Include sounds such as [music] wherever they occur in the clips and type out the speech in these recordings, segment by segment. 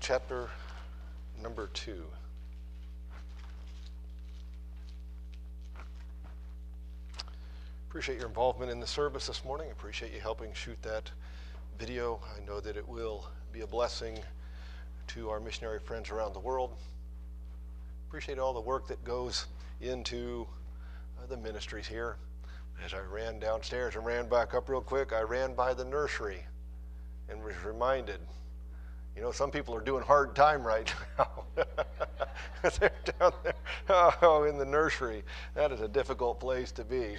Chapter number 2. Appreciate your involvement in the service this morning. Appreciate you helping shoot that video. I know that it will be a blessing to our missionary friends around the world. Appreciate all the work that goes into uh, the ministries here. As I ran downstairs and ran back up real quick, I ran by the nursery and was reminded you know, some people are doing hard time right now. [laughs] They're down there oh, in the nursery. That is a difficult place to be.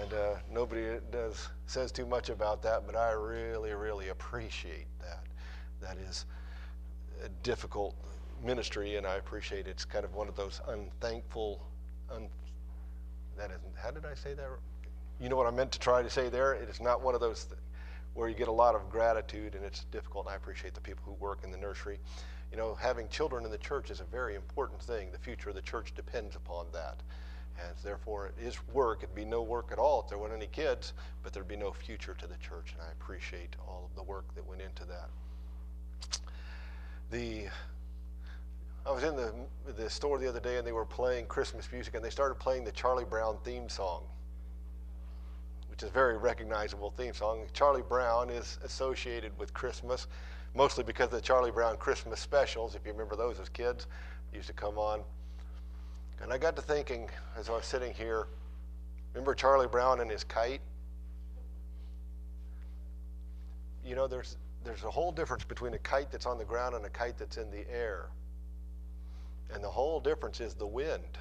And uh, nobody does says too much about that, but I really, really appreciate that. That is a difficult ministry, and I appreciate it's kind of one of those unthankful. Un, that isn't. How did I say that? You know what I meant to try to say there. It is not one of those. Th- where you get a lot of gratitude and it's difficult. And I appreciate the people who work in the nursery. You know, having children in the church is a very important thing. The future of the church depends upon that. And therefore, it is work. It'd be no work at all if there weren't any kids, but there'd be no future to the church. And I appreciate all of the work that went into that. The I was in the, the store the other day and they were playing Christmas music and they started playing the Charlie Brown theme song which is a very recognizable theme song. Charlie Brown is associated with Christmas, mostly because of the Charlie Brown Christmas specials, if you remember those as kids, used to come on. And I got to thinking as I was sitting here, remember Charlie Brown and his kite? You know, there's, there's a whole difference between a kite that's on the ground and a kite that's in the air. And the whole difference is the wind.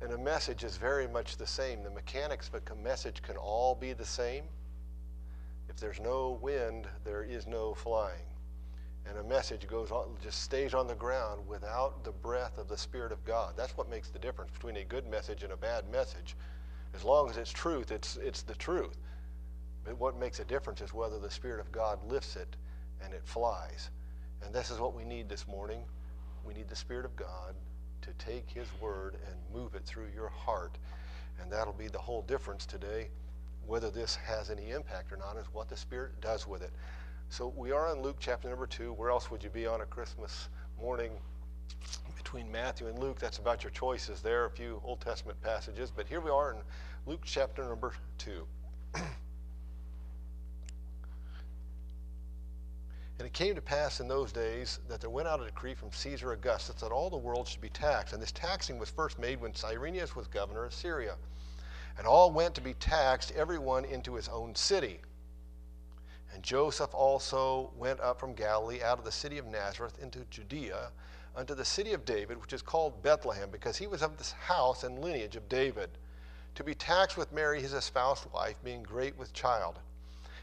And a message is very much the same. The mechanics of a message can all be the same. If there's no wind, there is no flying. And a message goes on, just stays on the ground without the breath of the Spirit of God. That's what makes the difference between a good message and a bad message. As long as it's truth, it's, it's the truth. But what makes a difference is whether the Spirit of God lifts it and it flies. And this is what we need this morning. We need the Spirit of God to take His Word and move it through your heart. And that'll be the whole difference today. Whether this has any impact or not is what the Spirit does with it. So we are in Luke chapter number two. Where else would you be on a Christmas morning between Matthew and Luke? That's about your choices there, a few Old Testament passages. But here we are in Luke chapter number two. [clears throat] And it came to pass in those days that there went out a decree from Caesar Augustus that all the world should be taxed. And this taxing was first made when Cyrenius was governor of Syria. And all went to be taxed, every one into his own city. And Joseph also went up from Galilee out of the city of Nazareth into Judea unto the city of David, which is called Bethlehem, because he was of this house and lineage of David, to be taxed with Mary his espoused wife, being great with child.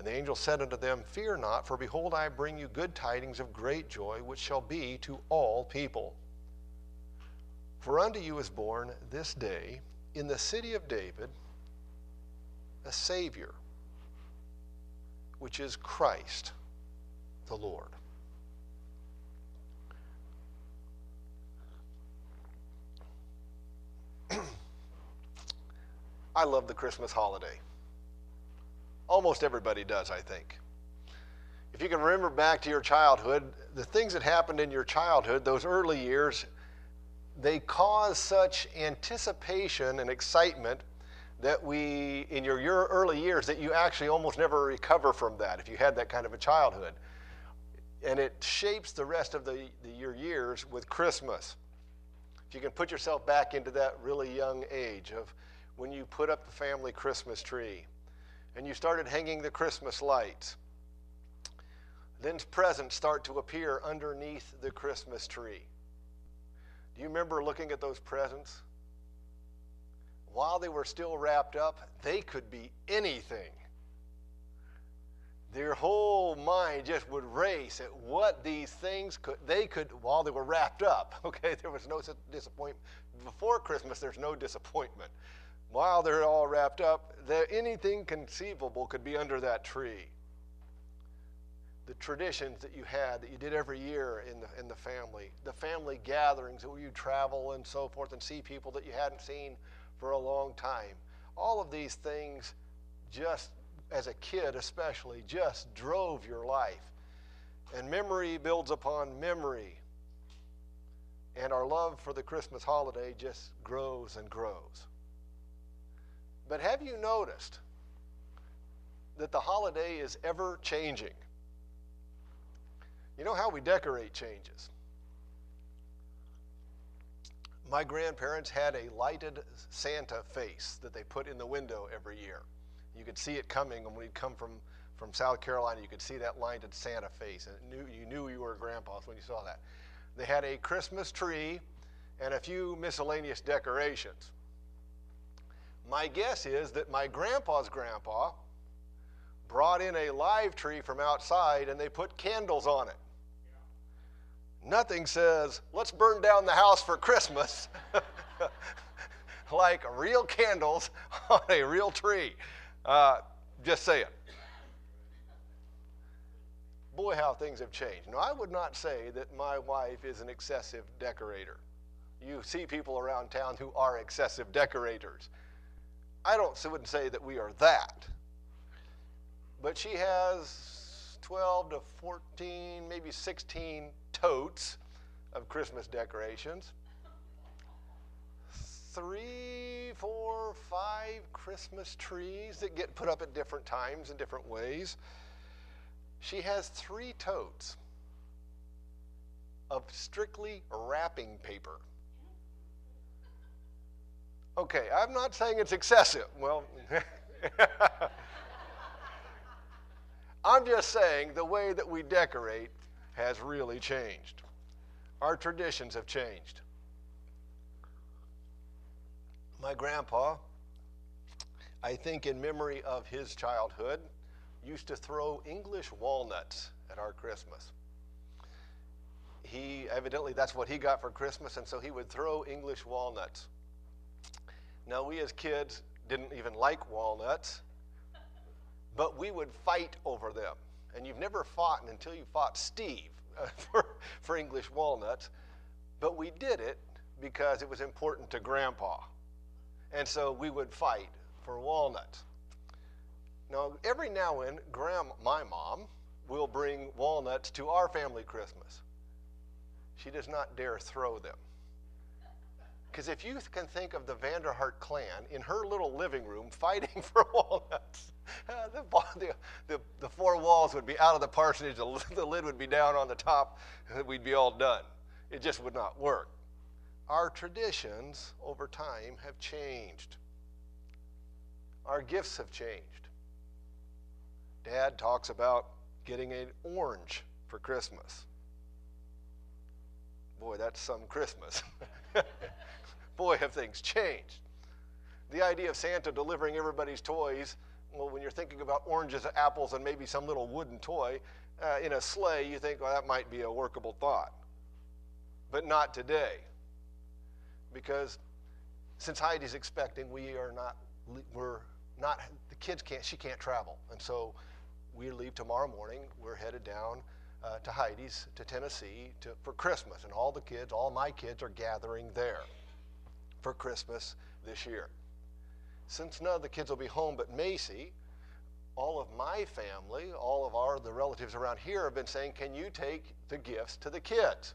And the angel said unto them, Fear not, for behold, I bring you good tidings of great joy, which shall be to all people. For unto you is born this day in the city of David a Savior, which is Christ the Lord. [clears throat] I love the Christmas holiday. Almost everybody does, I think. If you can remember back to your childhood, the things that happened in your childhood, those early years, they cause such anticipation and excitement that we, in your, your early years, that you actually almost never recover from that if you had that kind of a childhood. And it shapes the rest of the, the, your years with Christmas. If you can put yourself back into that really young age of when you put up the family Christmas tree and you started hanging the Christmas lights. Then presents start to appear underneath the Christmas tree. Do you remember looking at those presents? While they were still wrapped up, they could be anything. their whole mind just would race at what these things could they could while they were wrapped up [laughs] okay there was no disappointment before christmas there's no disappointment while they're all wrapped up there anything conceivable could be under that tree the traditions that you had that you did every year in the, in the family the family gatherings where you travel and so forth and see people that you hadn't seen for a long time all of these things just as a kid especially, just drove your life. And memory builds upon memory. And our love for the Christmas holiday just grows and grows. But have you noticed that the holiday is ever changing? You know how we decorate changes. My grandparents had a lighted Santa face that they put in the window every year. You could see it coming, when you come from, from South Carolina, you could see that lighted Santa face, and knew, you knew you were a grandpa when you saw that. They had a Christmas tree and a few miscellaneous decorations. My guess is that my grandpa's grandpa brought in a live tree from outside and they put candles on it. Nothing says, let's burn down the house for Christmas [laughs] like real candles [laughs] on a real tree. Uh, just saying. Boy, how things have changed. Now, I would not say that my wife is an excessive decorator. You see people around town who are excessive decorators. I don't wouldn't say that we are that. But she has 12 to 14, maybe 16 totes of Christmas decorations three, four, five Christmas trees that get put up at different times in different ways. She has three totes of strictly wrapping paper. Okay, I'm not saying it's excessive. Well, [laughs] I'm just saying the way that we decorate has really changed. Our traditions have changed my grandpa, I think in memory of his childhood, used to throw English walnuts at our Christmas. He evidently that's what he got for Christmas, and so he would throw English walnuts. Now, we as kids didn't even like walnuts, but we would fight over them. And you've never fought until you fought Steve uh, [laughs] for, for English walnuts, but we did it because it was important to Grandpa. And so we would fight for walnuts. Now, every now and Grandma, my mom, will bring walnuts to our family Christmas. She does not dare throw them. Because if you can think of the Vanderhart clan in her little living room [laughs] fighting for walnuts, uh, the, the, the, four walls would be out of the parsonage, the, [laughs] the lid would be down on the top, and we'd be all done. It just would not work our traditions over time have changed. Our gifts have changed. Dad talks about getting an orange for Christmas. Boy, that's some Christmas. [laughs] Boy, have things changed. The idea of Santa delivering everybody's toys, well, when you're thinking about oranges, apples, and maybe some little wooden toy uh, in a sleigh, you think, well, that might be a workable thought. But not today because since Heidi's expecting, we are not, we're not, the kids can't, she can't travel. And so we leave tomorrow morning. We're headed down uh, to Heidi's, to Tennessee to, for Christmas. And all the kids, all my kids are gathering there for Christmas this year. Since none of the kids will be home but Macy, all of my family, all of our the relatives around here have been saying, "Can you take the gifts to the kids?"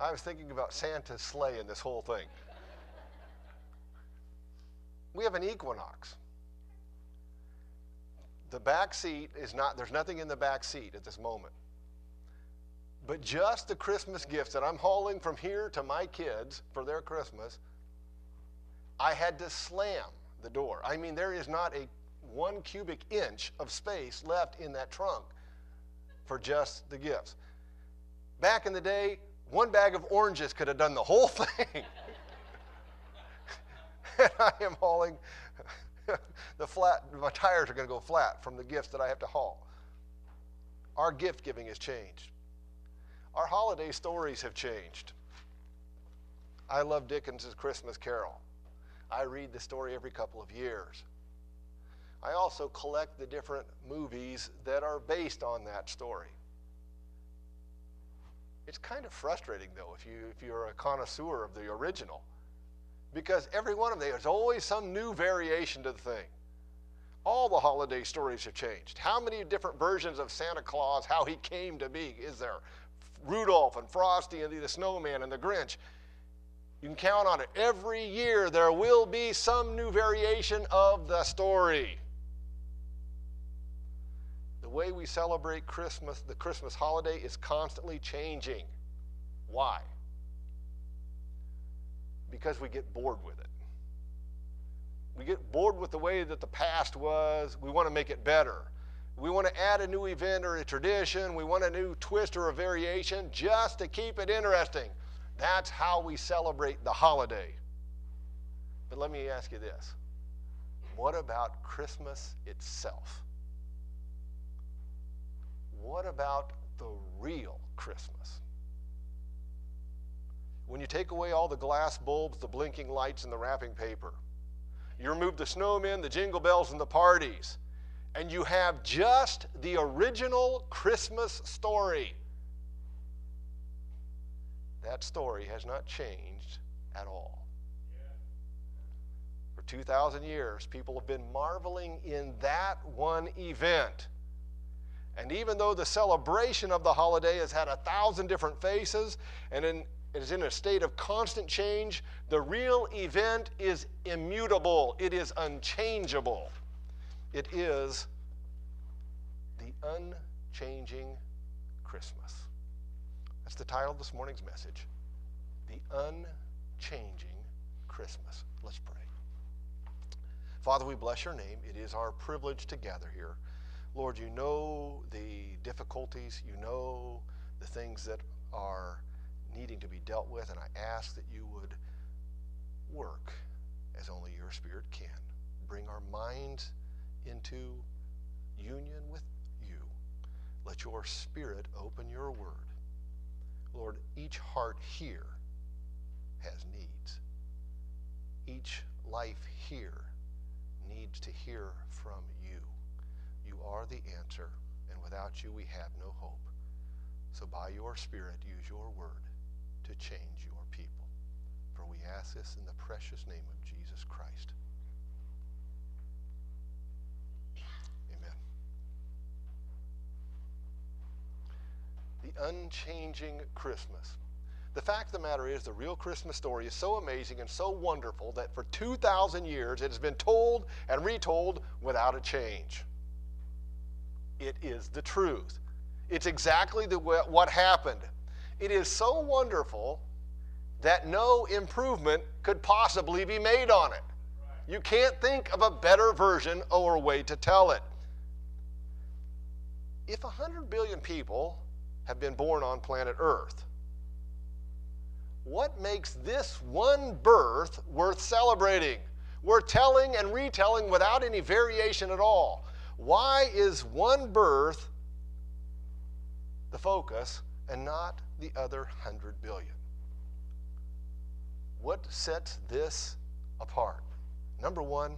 I was thinking about Santa's sleigh in this whole thing. we have an equinox. The back seat is not, there's nothing in the back seat at this moment. But just the Christmas gifts that I'm hauling from here to my kids for their Christmas, I had to slam the door. I mean, there is not a one cubic inch of space left in that trunk for just the gifts. Back in the day, one bag of oranges could have done the whole [laughs] thing. and I am hauling [laughs] the flat, my tires are going to go flat from the gifts that I have to haul. Our gift giving has changed. Our holiday stories have changed. I love Dickens's Christmas Carol. I read the story every couple of years. I also collect the different movies that are based on that story. It's kind of frustrating, though, if, you, if you're a connoisseur of the original, because every one of them, there's always some new variation to the thing. All the holiday stories have changed. How many different versions of Santa Claus, how he came to be, is there? Rudolph and Frosty and the Snowman and the Grinch. You can count on it. Every year there will be some new variation of the story. The way we celebrate Christmas, the Christmas holiday, is constantly changing. Why? Because we get bored with it. We get bored with the way that the past was. We want to make it better. We want to add a new event or a tradition. We want a new twist or a variation just to keep it interesting. That's how we celebrate the holiday. But let me ask you this what about Christmas itself? What about the real Christmas? When you take away all the glass bulbs, the blinking lights, and the wrapping paper, you remove the snowmen, the jingle bells, and the parties, and you have just the original Christmas story. That story has not changed at all. For 2,000 years, people have been marveling in that one event. And even though the celebration of the holiday has had a thousand different faces and in, it is in a state of constant change, the real event is immutable, it is unchangeable. It is the unchanging Christmas. That's the title of this morning's message The Unchanging Christmas. Let's pray. Father, we bless your name. It is our privilege to gather here. Lord, you know the difficulties, you know the things that are needing to be dealt with, and I ask that you would work as only your Spirit can. Bring our minds into union with you. Let your Spirit open your word. Lord, each heart here has needs. Each life here needs to hear from you. You are the answer, and without you, we have no hope. So, by your Spirit, use your word to change your people. For we ask this in the precious name of Jesus Christ. The unchanging Christmas. The fact of the matter is, the real Christmas story is so amazing and so wonderful that for 2,000 years it has been told and retold without a change. It is the truth. It's exactly the, what happened. It is so wonderful that no improvement could possibly be made on it. You can't think of a better version or way to tell it. If 100 billion people have been born on planet Earth, what makes this one birth worth celebrating? We're telling and retelling without any variation at all. Why is one birth the focus and not the other 100 billion? What sets this apart? Number one,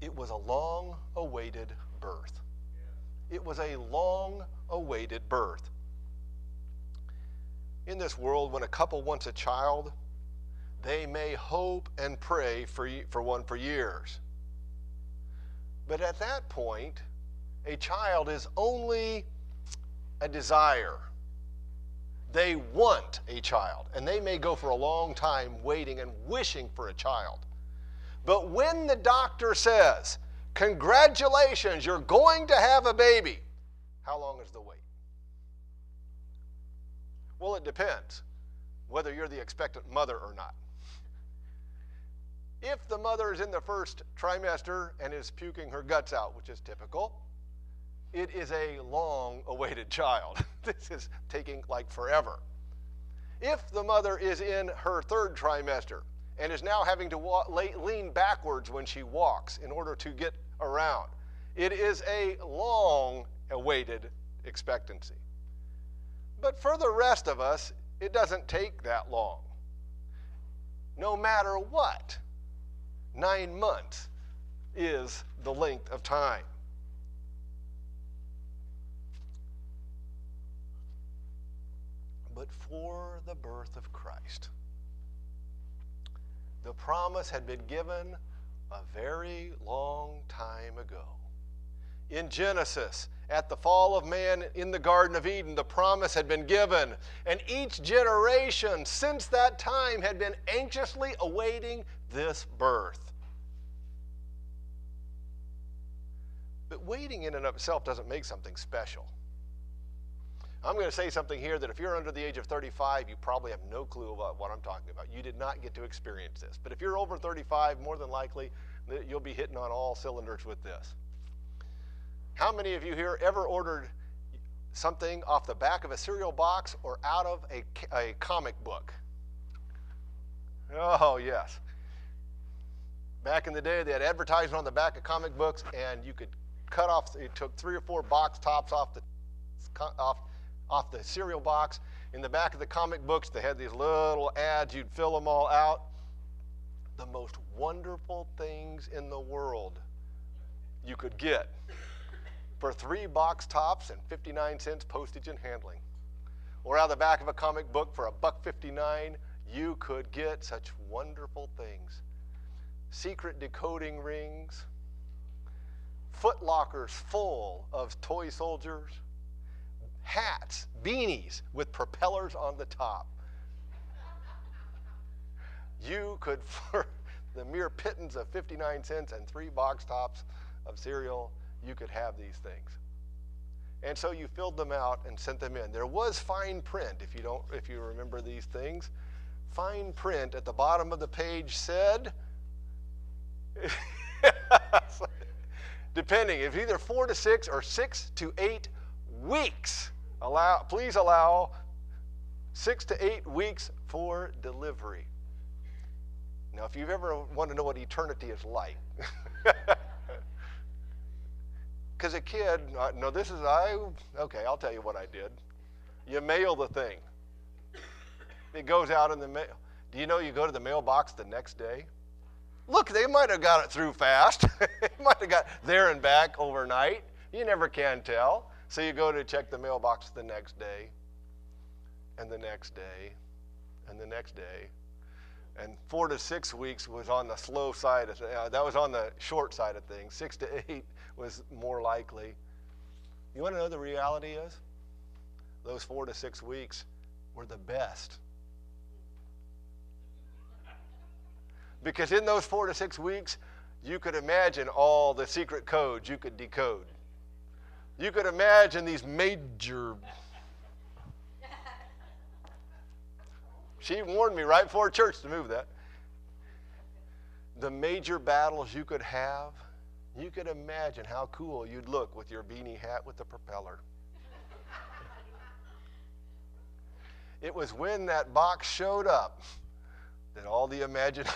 it was a long awaited birth. It was a long awaited birth. In this world, when a couple wants a child, they may hope and pray for, for one for years. But at that point, a child is only a desire. They want a child, and they may go for a long time waiting and wishing for a child. But when the doctor says, Congratulations, you're going to have a baby, how long is the wait? Well, it depends whether you're the expectant mother or not. If the mother is in the first trimester and is puking her guts out, which is typical, it is a long awaited [laughs] child. this is taking like forever. If the mother is in her third trimester and is now having to walk, lean backwards when she walks in order to get around. It is a long awaited expectancy. But for the rest of us, it doesn't take that long. No matter what, nine months is the length of time. But for the birth of Christ, the promise had been given a very long time ago. In Genesis, at the fall of man in the Garden of Eden, the promise had been given, and each generation since that time had been anxiously awaiting this birth. But waiting in and of itself doesn't make something special. I'm going to say something here that if you're under the age of 35, you probably have no clue about what I'm talking about. You did not get to experience this. But if you're over 35, more than likely, you'll be hitting on all cylinders with this. How many of you here ever ordered something off the back of a cereal box or out of a, a comic book? Oh, yes. Back in the day, they had advertising on the back of comic books, and you could cut off, it took three or four box tops off the, off, off the cereal box. In the back of the comic books, they had these little ads, you'd fill them all out. The most wonderful things in the world you could get for three box tops and 59 cents postage and handling. Or out of the back of a comic book for a buck 59, you could get such wonderful things. Secret decoding rings, foot lockers full of toy soldiers, hats, beanies with propellers on the top. You could, [laughs] for the mere pittance of 59 cents and three box tops of cereal, you could have these things. And so you filled them out and sent them in. There was fine print, if you don't, if you remember these things. Fine print at the bottom of the page said, [laughs] depending, if either four to six or six to eight weeks. Allow, please allow six to eight weeks for delivery. Now, if you've ever want to know what eternity is like, [laughs] because a kid, uh, no, this is, I, okay, I'll tell you what I did. You mail the thing, it goes out in the mail. Do you know you go to the mailbox the next day? Look, they might have got it through fast. [laughs] they might have got there and back overnight. You never can tell. So you go to check the mailbox the next day, and the next day, and the next day. And four to six weeks was on the slow side of uh, that was on the short side of things. Six to eight was more likely. You want to know the reality is? Those four to six weeks were the best. Because in those four to six weeks, you could imagine all the secret codes you could decode. You could imagine these major. She warned me right before church to move that. The major battles you could have, you could imagine how cool you'd look with your beanie hat with the propeller. it was when that box showed up that all the imagination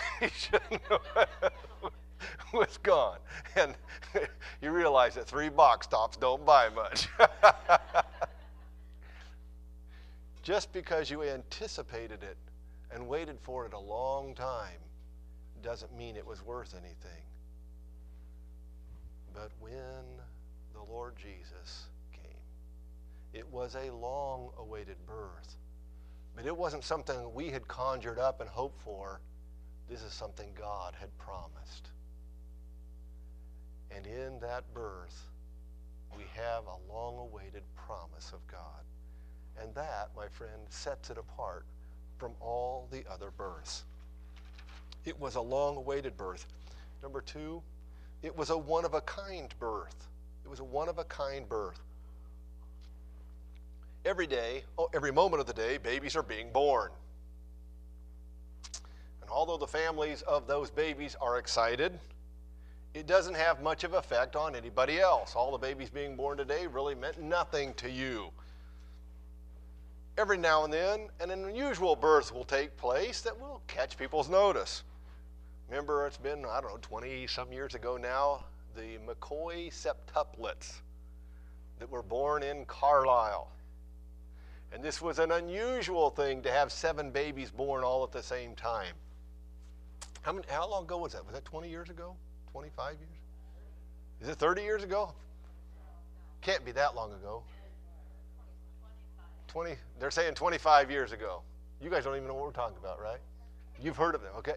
[laughs] [laughs] was gone. And [laughs] you realize that three box tops don't buy much. [laughs] Just because you anticipated it and waited for it a long time doesn't mean it was worth anything. But when the Lord Jesus came, it was a long awaited birth. But it wasn't something we had conjured up and hoped for. This is something God had promised. And in that birth, we have a long awaited promise of God. And that, my friend, sets it apart from all the other births. It was a long awaited birth. Number two, it was a one of a kind birth. It was a one of a kind birth. Every day, oh, every moment of the day, babies are being born. And although the families of those babies are excited, it doesn't have much of effect on anybody else. All the babies being born today really meant nothing to you. Every now and then, an unusual birth will take place that will catch people's notice. Remember, it's been, I don't know, 20 some years ago now, the McCaughey septuplets that were born in Carlisle. And this was an unusual thing to have seven babies born all at the same time. How, many, how long ago was that? Was that 20 years ago? 25 years? Is it 30 years ago? Can't be that long ago. 20, they're saying 25 years ago. You guys don't even know what we're talking about, right? You've heard of them, okay?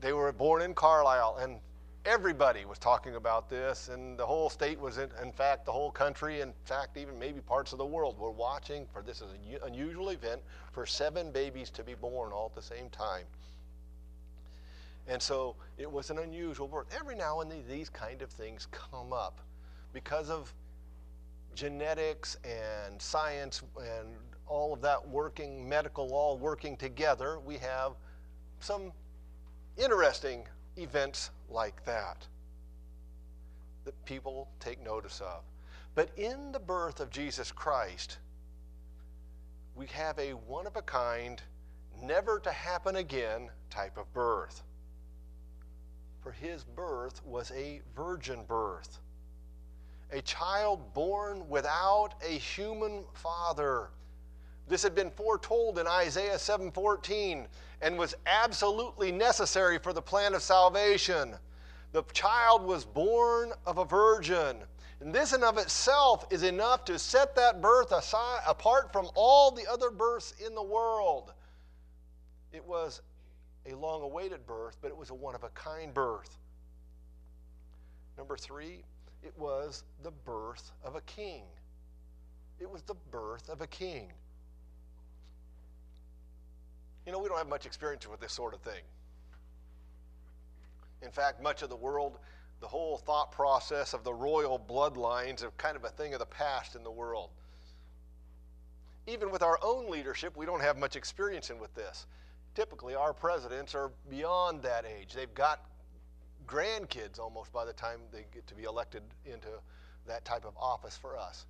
They were born in Carlisle, and everybody was talking about this, and the whole state was, in, in fact, the whole country, in fact, even maybe parts of the world were watching for this is an unusual event for seven babies to be born all at the same time. And so it was an unusual birth. Every now and then these kind of things come up because of genetics and science and all of that working, medical all working together. We have some interesting events like that that people take notice of. But in the birth of Jesus Christ, we have a one of a kind, never to happen again type of birth. For his birth was a virgin birth, a child born without a human father. This had been foretold in Isaiah 7:14 and was absolutely necessary for the plan of salvation. The child was born of a virgin. And this in of itself is enough to set that birth aside, apart from all the other births in the world. It was a long awaited birth, but it was a one of a kind birth. Number three, it was the birth of a king. It was the birth of a king. You know, we don't have much experience with this sort of thing. In fact, much of the world, the whole thought process of the royal bloodlines are kind of a thing of the past in the world. Even with our own leadership, we don't have much experience in with this. Typically, our presidents are beyond that age. They've got grandkids almost by the time they get to be elected into that type of office for us.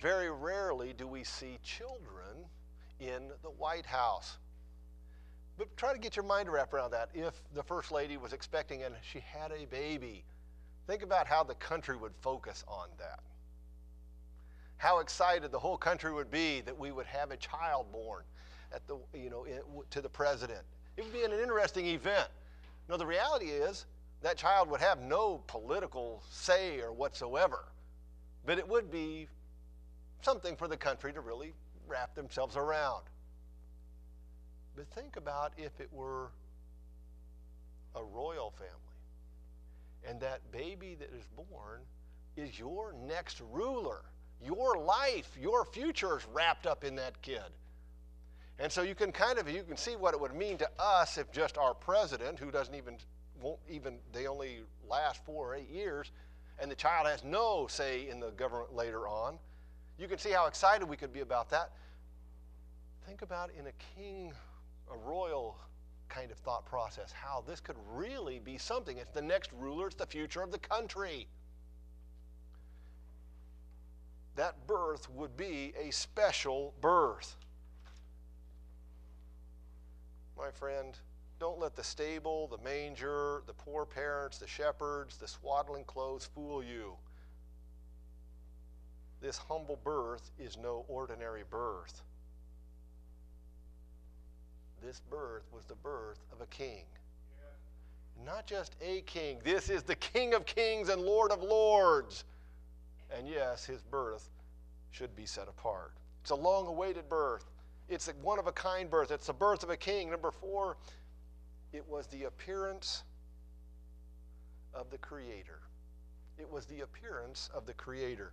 Very rarely do we see children in the White House. But try to get your mind wrapped around that. If the First Lady was expecting and she had a baby, think about how the country would focus on that. How excited the whole country would be that we would have a child born at the, you know, to the president. It would be an interesting event. Now, the reality is that child would have no political say or whatsoever, but it would be something for the country to really wrap themselves around. But think about if it were a royal family and that baby that is born is your next ruler. Your life, your future is wrapped up in that kid. And so you can kind of you can see what it would mean to us if just our president, who doesn't even won't even they only last four or eight years, and the child has no say in the government later on. You can see how excited we could be about that. Think about in a king a royal kind of thought process how this could really be something. It's the next ruler, it's the future of the country. That birth would be a special birth. My friend, don't let the stable, the manger, the poor parents, the shepherds, the swaddling clothes fool you. This humble birth is no ordinary birth this birth was the birth of a king. Not just a king, this is the King of kings and Lord of lords. And yes, his birth should be set apart. It's a long awaited birth. It's a one of a kind birth. It's the birth of a king. Number four, it was the appearance of the Creator. It was the appearance of the Creator.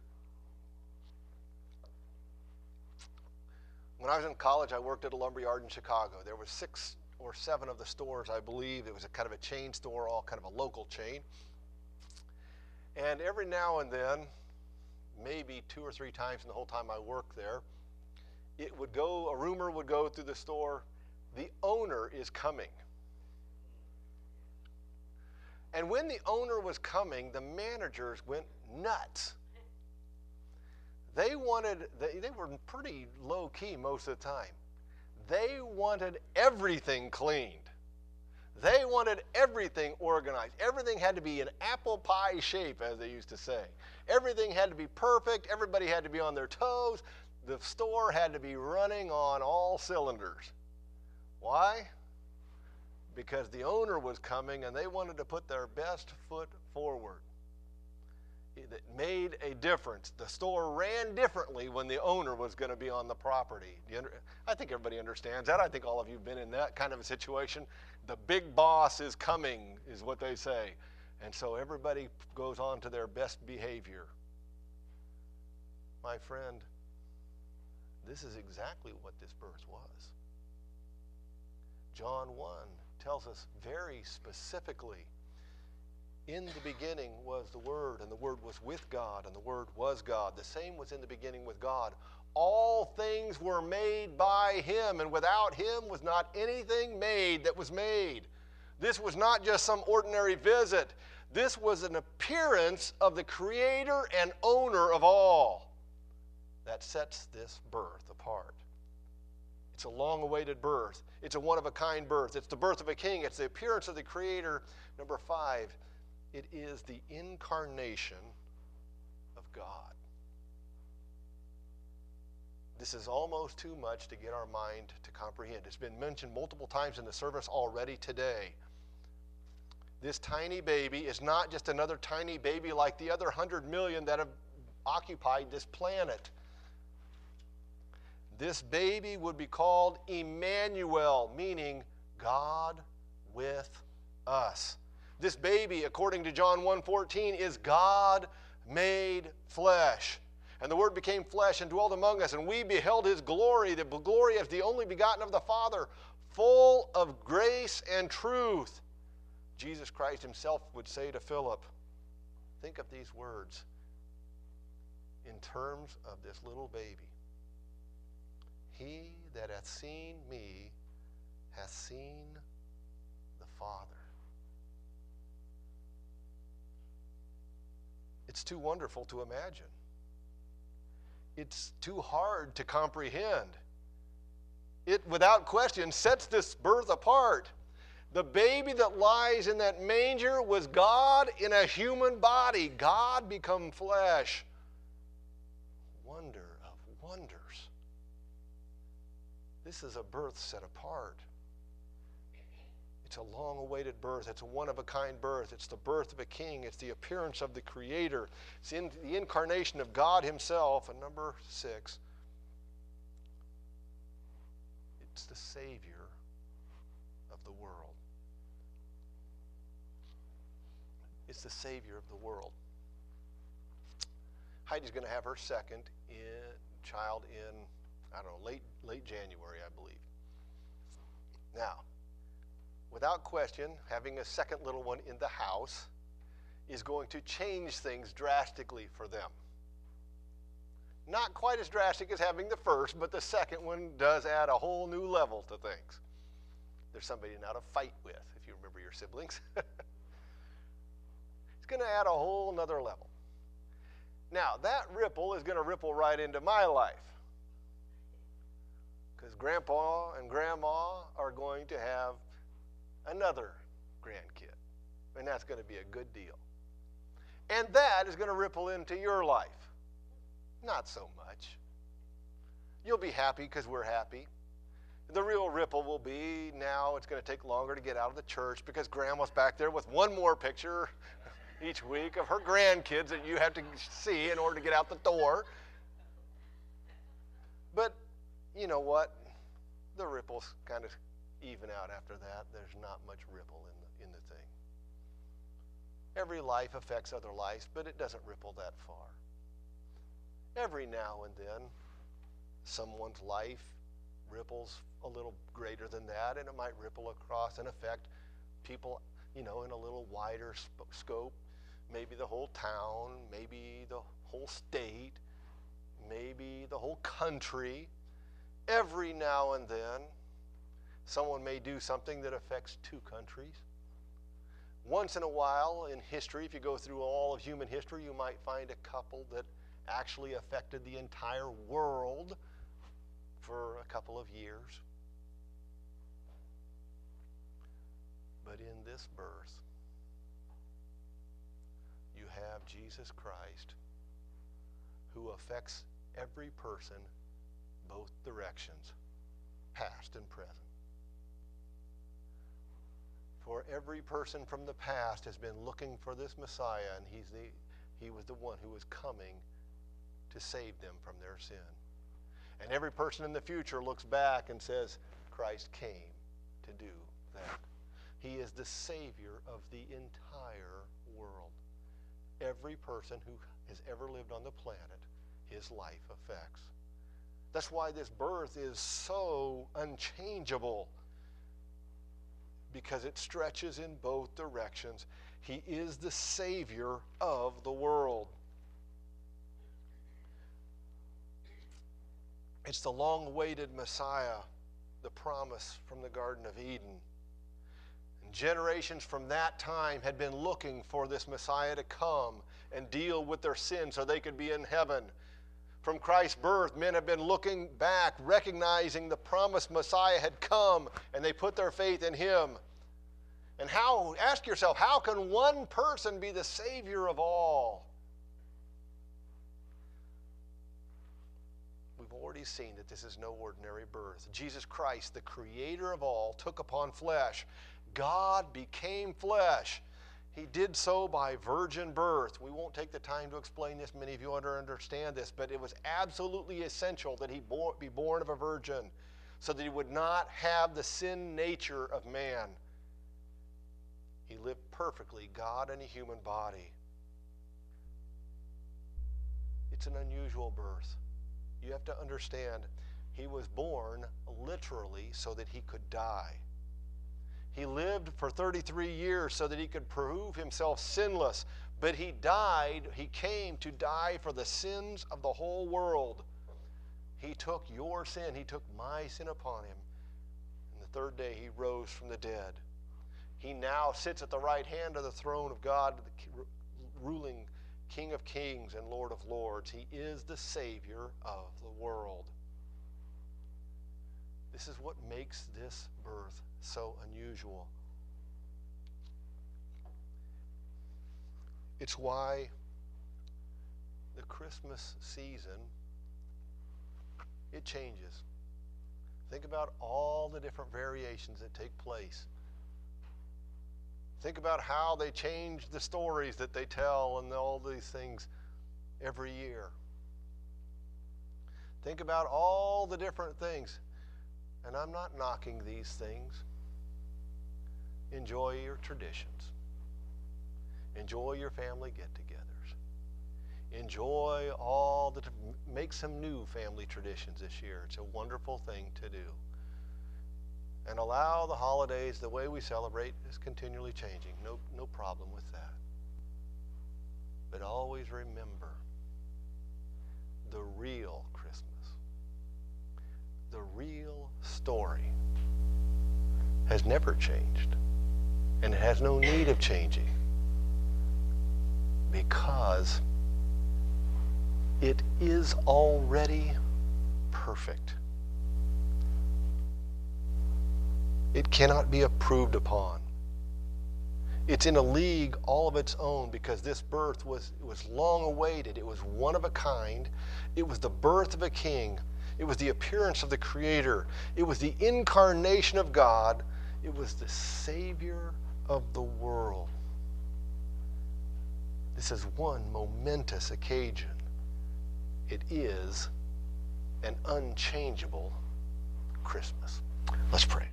When I was in college, I worked at a lumber yard in Chicago. There were six or seven of the stores, I believe. It was a kind of a chain store, all kind of a local chain. And every now and then, maybe two or three times in the whole time I worked there, it would go, a rumor would go through the store, the owner is coming. And when the owner was coming, the managers went nuts they wanted, they, were pretty low key most of the time. They wanted everything cleaned. They wanted everything organized. Everything had to be in apple pie shape, as they used to say. Everything had to be perfect. Everybody had to be on their toes. The store had to be running on all cylinders. Why? Because the owner was coming and they wanted to put their best foot forward It made a difference. The store ran differently when the owner was going to be on the property. I think everybody understands that. I think all of you have been in that kind of a situation. The big boss is coming, is what they say. And so everybody goes on to their best behavior. My friend, this is exactly what this birth was. John 1 tells us very specifically in the beginning was the Word, and the Word was with God, and the Word was God. The same was in the beginning with God. All things were made by Him, and without Him was not anything made that was made. This was not just some ordinary visit, this was an appearance of the Creator and owner of all that sets this birth apart. It's a long awaited birth. It's a one of a kind birth. It's the birth of a king. It's the appearance of the Creator. Number five, it is the incarnation of God. This is almost too much to get our mind to comprehend. It's been mentioned multiple times in the service already today. This tiny baby is not just another tiny baby like the other hundred million that have occupied this planet. This baby would be called Emmanuel, meaning God with us. This baby, according to John 1:14, is God made flesh. And the Word became flesh and dwelt among us, and we beheld his glory, the glory of the only begotten of the Father, full of grace and truth. Jesus Christ himself would say to Philip, Think of these words in terms of this little baby. He that hath seen me hath seen the Father. It's too wonderful to imagine. It's too hard to comprehend. It, without question, sets this birth apart. The baby that lies in that manger was God in a human body, God become flesh. Wonder of wonders. This is a birth set apart. It's a long awaited birth. It's a one of a kind birth. It's the birth of a king. It's the appearance of the Creator. It's in the incarnation of God Himself. And number six, it's the Savior of the world. It's the Savior of the world. Heidi's going to have her second in, child in, I don't know, late, late January, I believe. Now, without question, having a second little one in the house is going to change things drastically for them. Not quite as drastic as having the first, but the second one does add a whole new level to things. There's somebody now to fight with, if you remember your siblings. [laughs] it's going to add a whole nother level. Now, that ripple is going to ripple right into my life. Because grandpa and grandma are going to have another grandkid. And that's going to be a good deal. And that is going to ripple into your life. Not so much. You'll be happy because we're happy. The real ripple will be now it's going to take longer to get out of the church because grandma's back there with one more picture [laughs] each week of her grandkids that you have to see in order to get out the door. But you know what? The ripples kind of even out after that. There's not much ripple in the, in the thing. Every life affects other lives, but it doesn't ripple that far. Every now and then, someone's life ripples a little greater than that, and it might ripple across and affect people, you know, in a little wider sp- scope. Maybe the whole town, maybe the whole state, maybe the whole country. Every now and then, Someone may do something that affects two countries. Once in a while in history, if you go through all of human history, you might find a couple that actually affected the entire world for a couple of years. But in this birth, you have Jesus Christ who affects every person both directions, past and present. For every person from the past has been looking for this Messiah, and he's the, he was the one who was coming to save them from their sin. And every person in the future looks back and says, Christ came to do that. He is the Savior of the entire world. Every person who has ever lived on the planet, his life affects. That's why this birth is so unchangeable because it stretches in both directions. He is the Savior of the world. It's the long awaited Messiah, the promise from the Garden of Eden. And generations from that time had been looking for this Messiah to come and deal with their sin so they could be in heaven from Christ's birth, men have been looking back, recognizing the promised Messiah had come, and they put their faith in him. And how, ask yourself, how can one person be the Savior of all? We've already seen that this is no ordinary birth. Jesus Christ, the creator of all, took upon flesh. God became flesh. He did so by virgin birth. We won't take the time to explain this. Many of you understand this, but it was absolutely essential that he be born of a virgin so that he would not have the sin nature of man. He lived perfectly, God in a human body. It's an unusual birth. You have to understand, he was born literally so that he could die. He lived for 33 years so that he could prove himself sinless, but he died, he came to die for the sins of the whole world. He took your sin, he took my sin upon him. And the third day he rose from the dead. He now sits at the right hand of the throne of God, the ruling King of kings and Lord of lords. He is the Savior of the world. This is what makes this birth so unusual. It's why the Christmas season it changes. Think about all the different variations that take place. Think about how they change the stories that they tell and all these things every year. Think about all the different things. And I'm not knocking these things. Enjoy your traditions. Enjoy your family get togethers. Enjoy all the, make some new family traditions this year. It's a wonderful thing to do. And allow the holidays, the way we celebrate is continually changing. No, no problem with that. But always remember the real Christmas, the real story has never changed and it has no need of changing because it is already perfect. It cannot be approved upon. It's in a league all of its own because this birth was, was long awaited. It was one of a kind. It was the birth of a king. It was the appearance of the Creator. It was the incarnation of God. It was the Savior of the world. This is one momentous occasion. It is an unchangeable Christmas. Let's pray.